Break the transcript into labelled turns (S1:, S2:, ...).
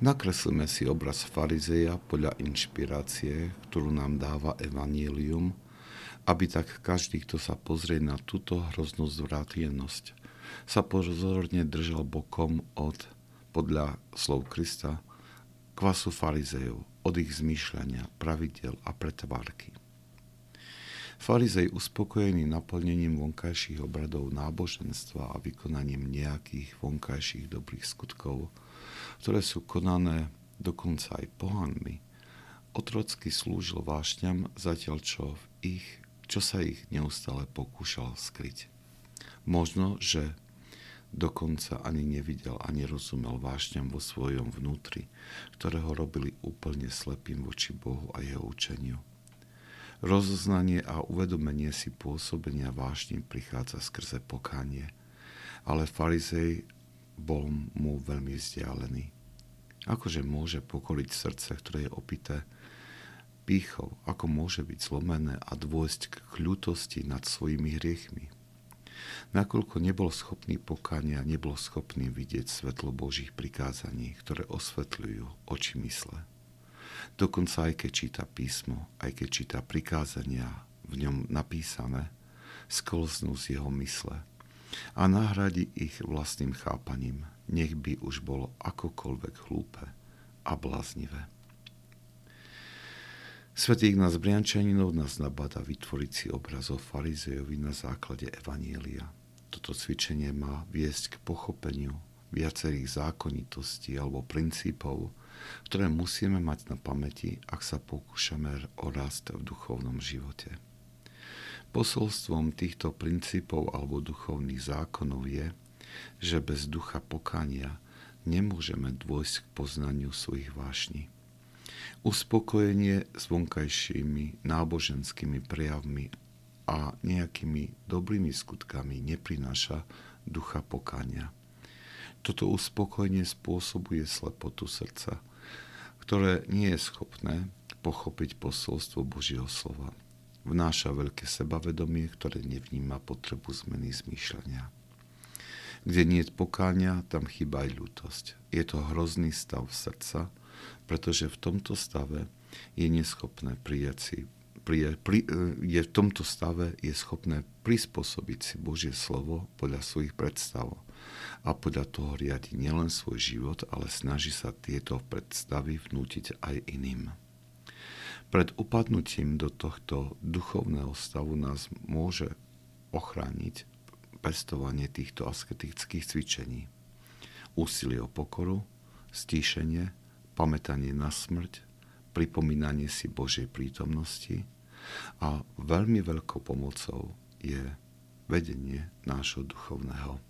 S1: Nakreslíme si obraz farizeja podľa inšpirácie, ktorú nám dáva Evangelium, aby tak každý, kto sa pozrie na túto hroznú zvrátenosť, sa pozorne držal bokom od, podľa slov Krista, kvasu farizejov, od ich zmýšľania, pravidel a pretvárky. Farizej uspokojený naplnením vonkajších obradov náboženstva a vykonaním nejakých vonkajších dobrých skutkov – ktoré sú konané dokonca aj pohanmi, otrocky slúžil vášňam, zatiaľ čo, v ich, čo sa ich neustále pokúšal skryť. Možno, že dokonca ani nevidel a nerozumel vášňam vo svojom vnútri, ktoré ho robili úplne slepým voči Bohu a jeho učeniu. Rozoznanie a uvedomenie si pôsobenia vášním prichádza skrze pokánie, ale farizej bol mu veľmi vzdialený. Akože môže pokoliť srdce, ktoré je opité pýchou, ako môže byť zlomené a dôjsť k ľutosti nad svojimi hriechmi. Nakoľko nebol schopný pokania, nebol schopný vidieť svetlo Božích prikázaní, ktoré osvetľujú oči mysle. Dokonca aj keď číta písmo, aj keď číta prikázania v ňom napísané, skolznú z jeho mysle a nahradi ich vlastným chápaním, nech by už bolo akokoľvek hlúpe a bláznivé. Svetý Ignác Briančaninov nás nabada vytvoriť si obraz o farizejovi na základe Evanielia. Toto cvičenie má viesť k pochopeniu viacerých zákonitostí alebo princípov, ktoré musíme mať na pamäti, ak sa pokúšame o rast v duchovnom živote. Posolstvom týchto princípov alebo duchovných zákonov je, že bez ducha pokania nemôžeme dôjsť k poznaniu svojich vášní. Uspokojenie s vonkajšími náboženskými prejavmi a nejakými dobrými skutkami neprináša ducha pokania. Toto uspokojenie spôsobuje slepotu srdca, ktoré nie je schopné pochopiť posolstvo Božieho slova vnáša veľké sebavedomie, ktoré nevníma potrebu zmeny zmýšľania. Kde nie je pokáňa, tam chýba aj ľútosť. Je to hrozný stav srdca, pretože v tomto stave je neschopné prijať si pri, je v tomto stave je schopné prispôsobiť si Božie slovo podľa svojich predstav a podľa toho riadi nielen svoj život, ale snaží sa tieto predstavy vnútiť aj iným. Pred upadnutím do tohto duchovného stavu nás môže ochrániť pestovanie týchto asketických cvičení. Úsilie o pokoru, stíšenie, pamätanie na smrť, pripomínanie si Božej prítomnosti a veľmi veľkou pomocou je vedenie nášho duchovného